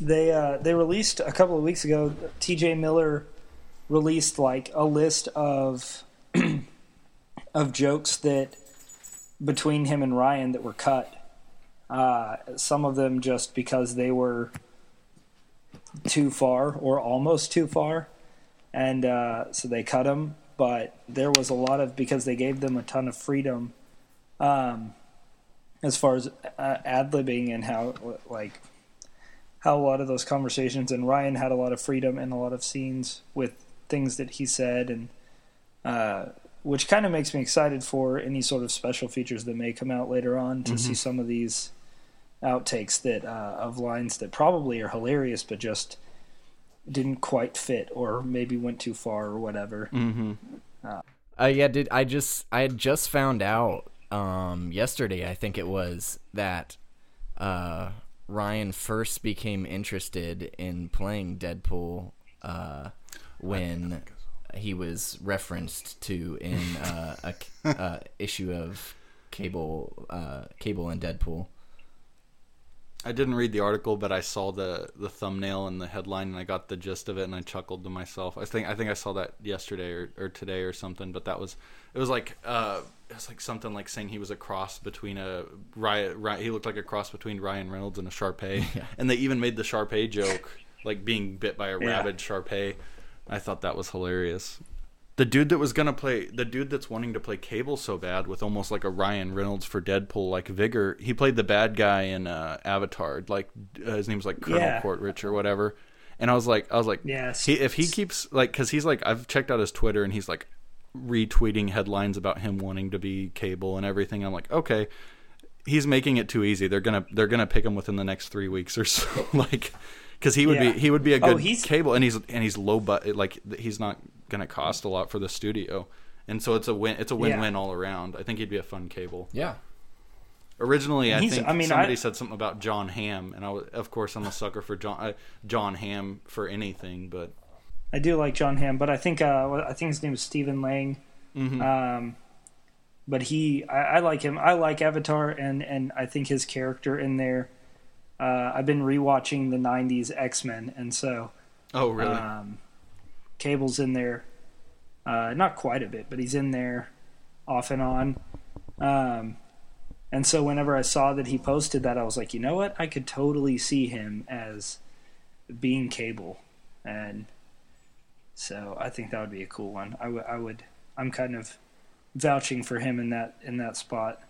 They uh, they released a couple of weeks ago. T.J. Miller released like a list of of jokes that between him and Ryan that were cut. Uh, some of them just because they were too far or almost too far, and uh, so they cut them. But there was a lot of because they gave them a ton of freedom, um, as far as uh, ad libbing and how like how a lot of those conversations and Ryan had a lot of freedom and a lot of scenes with things that he said and uh, which kind of makes me excited for any sort of special features that may come out later on to see some of these outtakes that uh, of lines that probably are hilarious but just didn't quite fit or maybe went too far or whatever. Uh, yeah, did I just I had just found out um yesterday I think it was that uh Ryan first became interested in playing Deadpool uh when he was referenced to in uh, a uh, issue of Cable uh Cable and Deadpool. I didn't read the article, but I saw the the thumbnail and the headline, and I got the gist of it, and I chuckled to myself. I think I think I saw that yesterday or, or today or something. But that was it was like it was like something like saying he was a cross between a Ryan. Ryan he looked like a cross between Ryan Reynolds and a Sharpei, and they even made the Sharpei joke, like being bit by a Yeah. rabid Sharpei. I thought that was hilarious. The dude that was gonna play the dude that's wanting to play Cable so bad with almost like a Ryan Reynolds for Deadpool like vigor. He played the bad guy in uh, Avatar. Like uh, his name's like Colonel Yeah. Quaritch or whatever. And I was like, I was like, Yes. He, if he keeps like, because he's like, I've checked out his Twitter and he's like retweeting headlines about him wanting to be Cable and everything. I'm like, okay, he's making it too easy. They're gonna they're gonna pick him within the next three weeks or so. like, because he would Yeah. be he would be a Oh, good he's- Cable, and he's and he's low but like he's not gonna cost a lot for the studio. And so it's a win. It's a win-win all around. I think he'd be a fun cable. Yeah. Originally, I He's- think I mean, somebody I- said something about John Hamm, and I was, of course I'm a sucker for John uh, John Hamm for anything. But I do like John Hamm, but I think uh, I think his name is Stephen Lang. Mm-hmm. Um, but he, I, I like him. I like Avatar, and and I think his character in there. Uh, I've been rewatching the '90s X Men, and so oh really? um, Cable's in there. Uh, not quite a bit, but he's in there off and on. Um, and so whenever I saw that he posted that, I was like, you know what? I could totally see him as being Cable, and so I think that would be a cool one. I would, I would, I'm kind of vouching for him in that in that spot.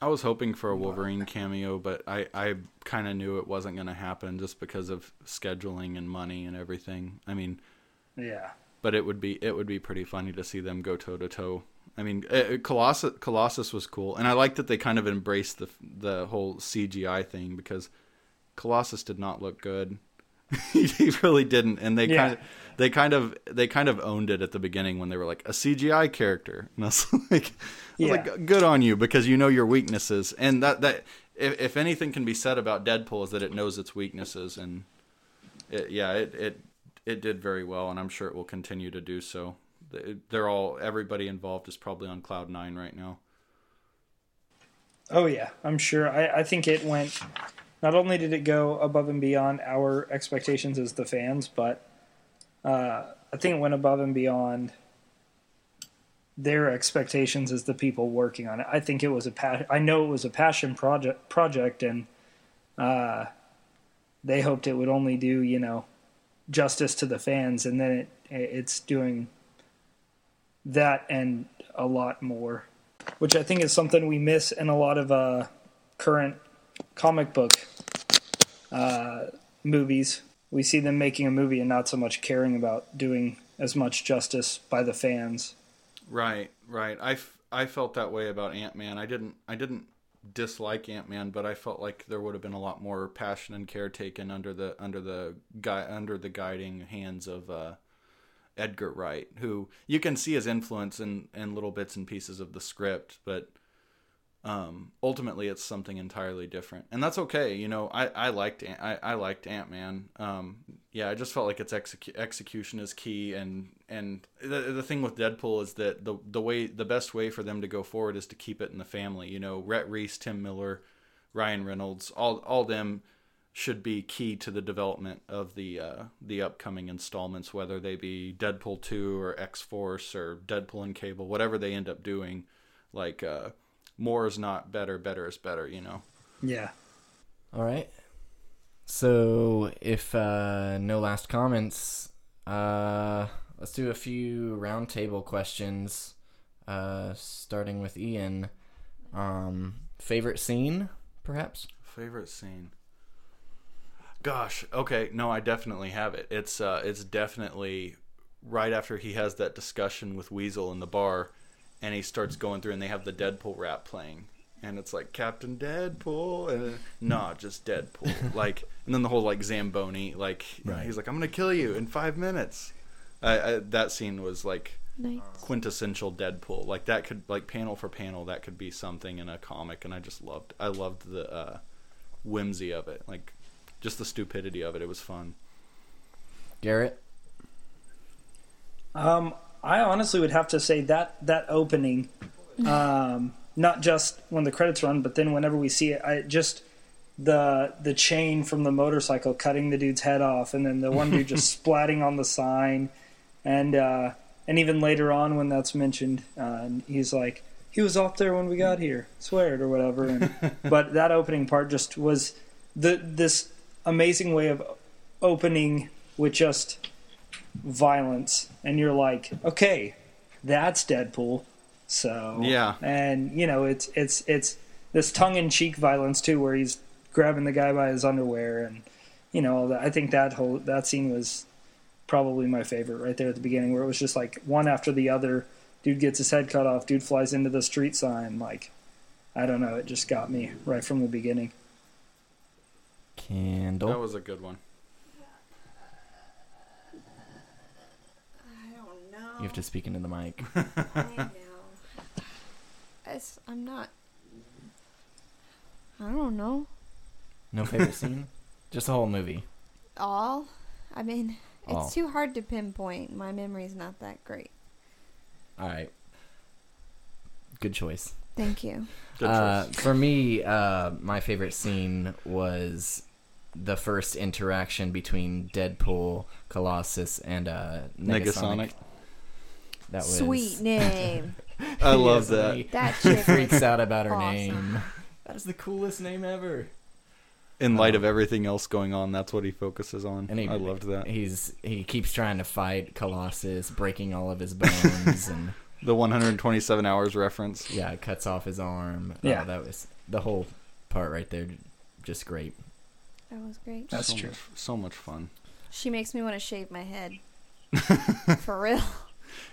I was hoping for a Wolverine cameo, but I, I kind of knew it wasn't going to happen just because of scheduling and money and everything. I mean, Yeah, but it would be it would be pretty funny to see them go toe to toe. I mean, uh, Colossus Colossus was cool, and I like that they kind of embraced the the whole CGI thing because Colossus did not look good. he really didn't, and they Yeah. kind of they kind of they kind of owned it at the beginning when they were like a CGI character, and I was like, I was Yeah. like, good on you because you know your weaknesses, and that that if, if anything can be said about Deadpool is that it knows its weaknesses, and it, yeah, it, it it did very well, and I'm sure it will continue to do so. They- They're all everybody involved is probably on cloud nine right now. Oh yeah, I'm sure. I, I think it went. Not only did it go above and beyond our expectations as the fans, but uh, I think it went above and beyond their expectations as the people working on it. I think it was a I know it was a passion project project, and uh, they hoped it would only do you know justice to the fans, and then it it's doing that and a lot more which I think is something we miss in a lot of uh, current comic book uh, movies. We see them making a movie and not so much caring about doing as much justice by the fans. Right, right. I, f- I felt that way about Ant Man. I didn't I didn't dislike Ant Man, but I felt like there would have been a lot more passion and care taken under the under the guy under the guiding hands of uh, Edgar Wright, who you can see his influence in in little bits and pieces of the script, but um, ultimately it's something entirely different, and that's okay. You know, I I liked Ant- I, I liked Ant Man. Um, yeah, I just felt like its execu- execution is key, and and the the thing with Deadpool is that the the way the best way for them to go forward is to keep it in the family. You know, Rhett Reese, Tim Miller, Ryan Reynolds, all all them should be key to the development of the uh, the upcoming installments, whether they be Deadpool two or X Force or Deadpool and Cable, whatever they end up doing. Like uh, more is not better, better is better. You know. Yeah. All right. So, if uh, no last comments, uh, let's do a few roundtable questions. Uh, starting with Ian. Um, favorite scene, perhaps? Favorite scene. Gosh, okay, no, I definitely have it. It's uh it's definitely right after he has that discussion with Weasel in the bar and he starts going through and they have the Deadpool rap playing. And it's like Captain Deadpool and nah, just Deadpool. like and then the whole like Zamboni, like Right. he's like, I'm gonna kill you in five minutes. I, I, that scene was like Nice. quintessential Deadpool. Like that could like panel for panel that could be something in a comic and I just loved I loved the uh whimsy of it. Like just the stupidity of it. It was fun. Garrett? Um, I honestly would have to say that that opening, um, not just when the credits run, but then whenever we see it, I just the the chain from the motorcycle cutting the dude's head off, and then the one dude just splatting on the sign, and uh, and even later on when that's mentioned, uh, and he's like, he was off there when we got here, swear it or whatever. And, but that opening part just was the this amazing way of opening with just violence, and you're like, okay, that's Deadpool. So Yeah. and you know it's it's it's this tongue in cheek violence too, where he's grabbing the guy by his underwear, and you know all that. I think that whole that scene was probably my favorite right there at the beginning, where it was just like one after the other. Dude gets his head cut off. Dude flies into the street sign. Like I don't know, it just got me right from the beginning. Kendall. That was a good one. I don't know. You have to speak into the mic. I know. It's, I'm not. I don't know. No favorite scene? Just the whole movie. All. I mean, it's All. too hard to pinpoint. My memory's not that great. All right. Good choice. Thank you. Good Uh, choice. for me, uh, my favorite scene was the first interaction between Deadpool, Colossus, and uh, Negasonic. Negasonic. That was Sweet name. I love Yes, that. he that chick freaks out about her awesome. name. That is the coolest name ever. In light Oh. of everything else going on, that's what he focuses on. And he, I loved that. He's he keeps trying to fight Colossus, breaking all of his bones, and The 127 hours reference. yeah, it cuts off his arm. Oh, yeah. oh, that was the whole part right there. Just great. That was great. That's so true. Much, so much fun. She makes me want to shave my head. For real.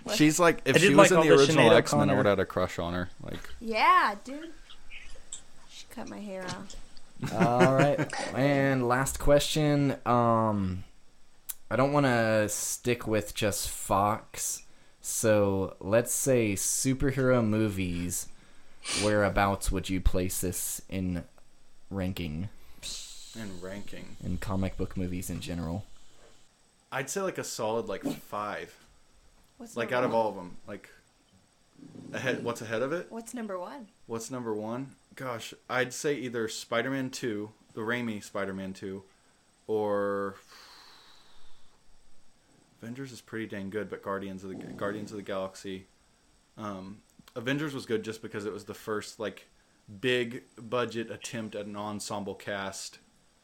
What? She's like, if I she did was like in the all the original Sinead X Men, I O'Connor. would have had a crush on her. Like, Yeah, dude. She cut my hair off. All right. And last question. Um, I don't want to stick with just Fox. So let's say superhero movies. Whereabouts would you place this in ranking in ranking, in comic book movies in general? I'd say like a solid like five. What's Like out of one? all of them, like ahead. What's ahead of it? What's number one? What's number one? Gosh, I'd say either Spider-Man Two, the Raimi Spider-Man Two, or Avengers is pretty dang good, but Guardians of the Guardians of the Galaxy. Um, Avengers was good just because it was the first like big budget attempt at an ensemble cast,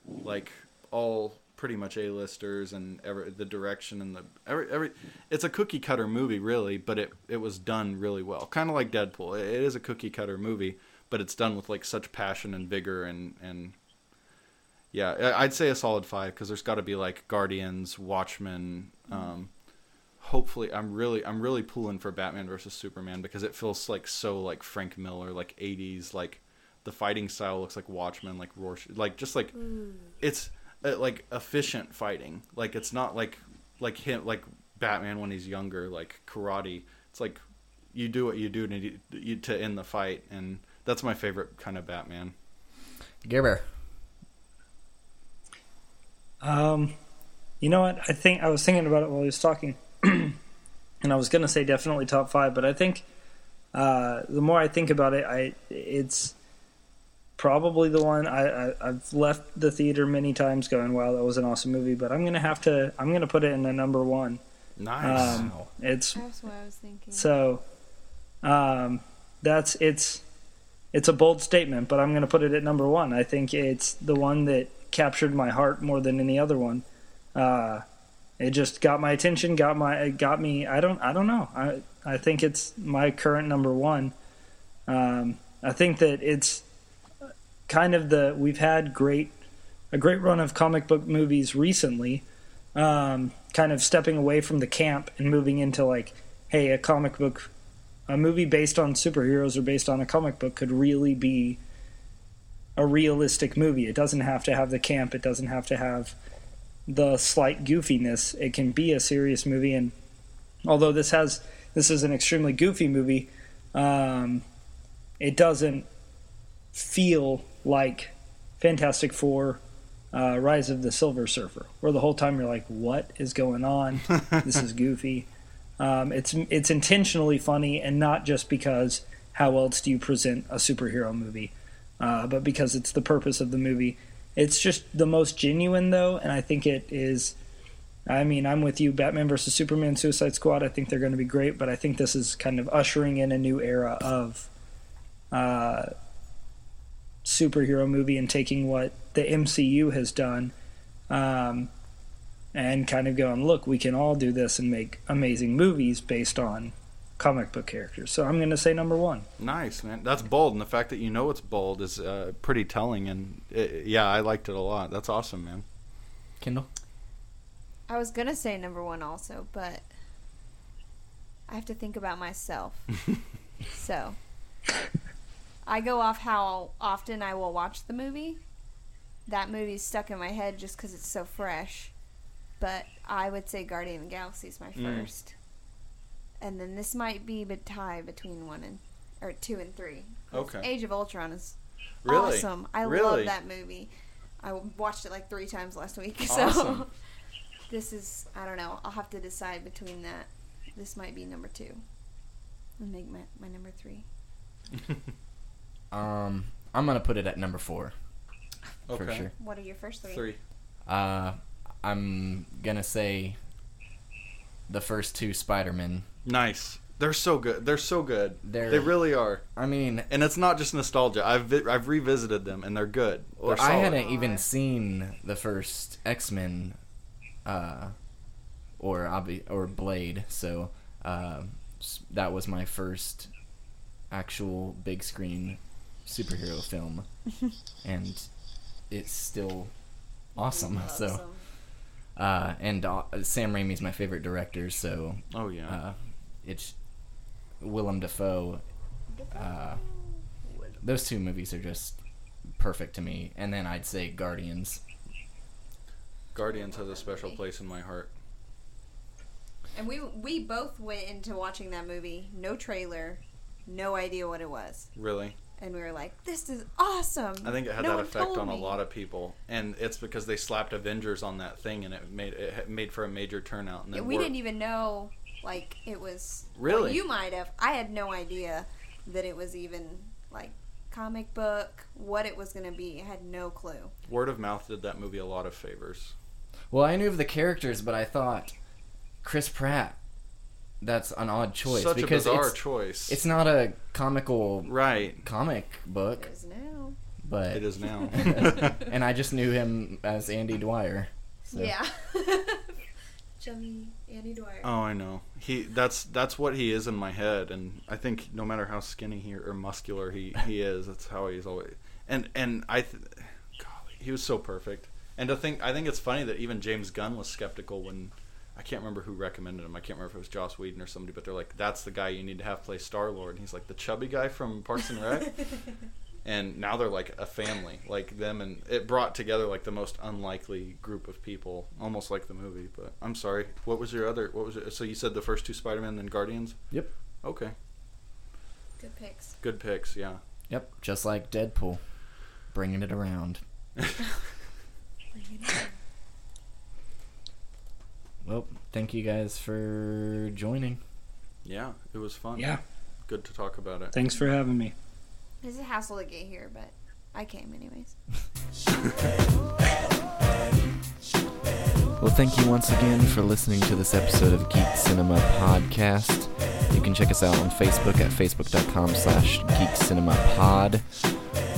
like all pretty much A-listers and every, the direction and the every, every it's a cookie cutter movie really, but it it was done really well. Kind of like Deadpool. It, it is a cookie cutter movie, but it's done with like such passion and vigor and and yeah, I'd say a solid five because there's got to be like Guardians, Watchmen. Um, hopefully, I'm really I'm really pulling for Batman versus Superman because it feels like so like Frank Miller, like '80s, like the fighting style looks like Watchmen, like Rorschach, like just like it's uh, like efficient fighting. Like it's not like like him like Batman when he's younger, like karate. It's like you do what you do to you, to end the fight, and that's my favorite kind of Batman. Gerber. Um, you know what? I think I was thinking about it while he was talking, and I was gonna say definitely top five, but I think uh, the more I think about it, I it's probably the one I, I I've left the theater many times going, "Wow, that was an awesome movie," but I'm gonna have to I'm gonna put it in a number one. Nice. Um, it's That's what I was thinking. so um, that's it's it's a bold statement, but I'm going to put it at number one. I think it's the one that captured my heart more than any other one. Uh, it just got my attention, got my it got me. I don't I don't know. I I think it's my current number one. Um, I think that it's kind of the we've had great a great run of comic book movies recently. Um, kind of stepping away from the camp and moving into like, hey, a comic book, a movie based on superheroes or based on a comic book could really be a realistic movie. It doesn't have to have the camp. It doesn't have to have the slight goofiness. It can be a serious movie. And although this has this is an extremely goofy movie, um, it doesn't feel like Fantastic Four, uh, Rise of the Silver Surfer, where the whole time you're like, "What is going on? this is goofy." Um, it's it's intentionally funny, and not just because how else do you present a superhero movie? uh, but because it's the purpose of the movie. It's just the most genuine though, and I think it is. I mean, I'm with you. Batman versus Superman, Suicide Squad. I think they're going to be great, but I think this is kind of ushering in a new era of uh, superhero movie and taking what the MCU has done um, and kind of going, look, we can all do this and make amazing movies based on comic book characters. So I'm going to say number one. Nice, man. That's bold, and the fact that you know it's bold is uh, pretty telling. And it, yeah, I liked it a lot. That's awesome, man. Kendall? I was gonna say number one also, but I have to think about myself. so I go off how often I will watch the movie. That movie's stuck in my head just because it's so fresh. But I would say Guardian of the Galaxy is my Mm. first. And then this might be a tie between one and or two and three. Okay. Age of Ultron is Really? awesome. I Really? love that movie. I watched it like three times last week. Awesome. So this is I don't know. I'll have to decide between that. This might be number two. And make my, my number three. Um, I'm gonna put it at number four Okay. for sure. What are your first three? Three. Uh, I'm gonna say the first two Spider-Man. Nice. They're so good. They're so good. They're- they really are. I mean, And it's not just nostalgia. I've vi- I've revisited them, and they're good. They're I solid. hadn't even seen the first X-Men, uh, or obvi- or Blade, so uh, that was my first actual big screen superhero film, and it's still awesome. So, Awesome. uh, and uh, Sam Raimi's my favorite director, so Oh yeah. uh, it's Willem Dafoe. Uh, those two movies are just perfect to me. And then I'd say Guardians. Guardians has a special place in my heart. And we we both went into watching that movie, no trailer, no idea what it was. Really. And we were like, This is awesome. I think it had No that effect told on a lot of people, and it's because they slapped Avengers on that thing, and it made it made for a major turnout. And Yeah, we wor- didn't even know like it was Really? well, you might have. I had no idea that it was even like comic book, what it was gonna be. I had no clue. word of mouth did that movie a lot of favors. Well, I knew of the characters, but I thought Chris Pratt. That's an odd choice Such because a bizarre it's, choice. it's not a comical right. comic book, It is now. but It is now. and I just knew him as Andy Dwyer. So. Yeah. Chummy Andy Dwyer. Oh, I know. He that's that's what he is in my head, and I think no matter how skinny he or muscular he, he is, that's how he's always. And and I, th- golly, he was so perfect. And to think, I think it's funny that even James Gunn was skeptical when I can't remember who recommended him. I can't remember if it was Joss Whedon or somebody, but they're like, "That's the guy you need to have play Star Lord." And he's like the chubby guy from Parks and Rec. and now they're like a family, like them, and it brought together like the most unlikely group of people, almost like the movie. But I'm sorry, what was your other? What was it? So you said the first two Spider-Man, then Guardians. Yep. Okay, Good picks. good picks. Yeah. Yep. Just like Deadpool, bringing it around. Well, thank you guys for joining. Yeah, it was fun. Yeah. good to talk about it. Thanks for having me. It's a hassle to get here, but I came anyways. Well, thank you once again for listening to this episode of Geek Cinema Podcast. You can check us out on Facebook at facebook.com slash geekcinemapod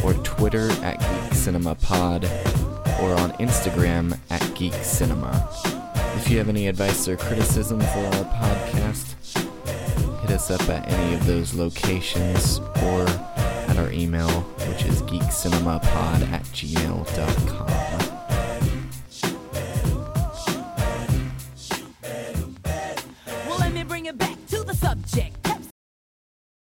or Twitter at Geek Cinema Pod or on Instagram at Geek Cinema. If you have any advice or criticism for our podcast, hit us up at any of those locations or at our email, which is geekcinemapod at gmail.com.